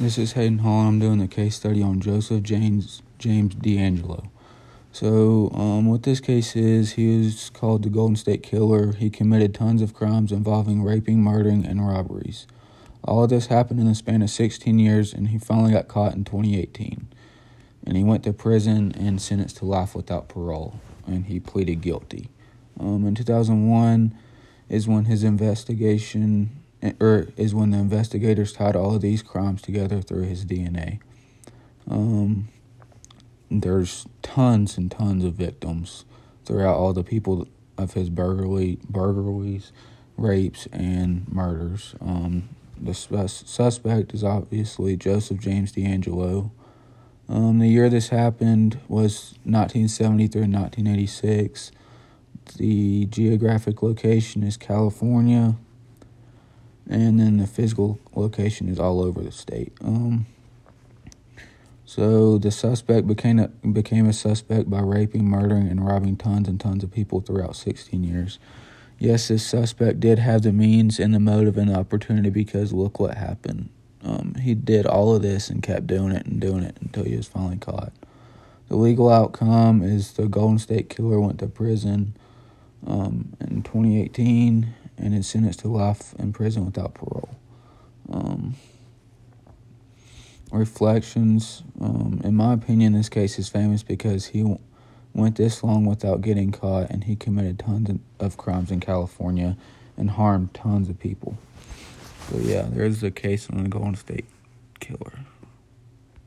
This is Hayden Hall. I'm doing a case study on Joseph James James DeAngelo. So, um, what this case is, he was called the Golden State Killer. He committed tons of crimes involving raping, murdering, and robberies. All of this happened in the span of 16 years, and he finally got caught in 2018. And he went to prison and sentenced to life without parole, and he pleaded guilty. Um, in 2001 is when his investigation or is when the investigators tied all of these crimes together through his DNA. Um, there's tons and tons of victims throughout all the people of his burglary, burglaries, rapes, and murders. Um, the suspect is obviously Joseph James DeAngelo. Um, the year this happened was 1973 and 1986. The geographic location is California and then the physical location is all over the state. Um, so the suspect became a, became a suspect by raping, murdering, and robbing tons and tons of people throughout 16 years. Yes, this suspect did have the means and the motive and the opportunity because look what happened. Um, he did all of this and kept doing it and doing it until he was finally caught. The legal outcome is the Golden State Killer went to prison um, in 2018 and is sentenced to life in prison without parole. Um, reflections. Um, in my opinion, this case is famous because he w- went this long without getting caught, and he committed tons of crimes in California and harmed tons of people. So yeah, there's the case on the Golden State Killer.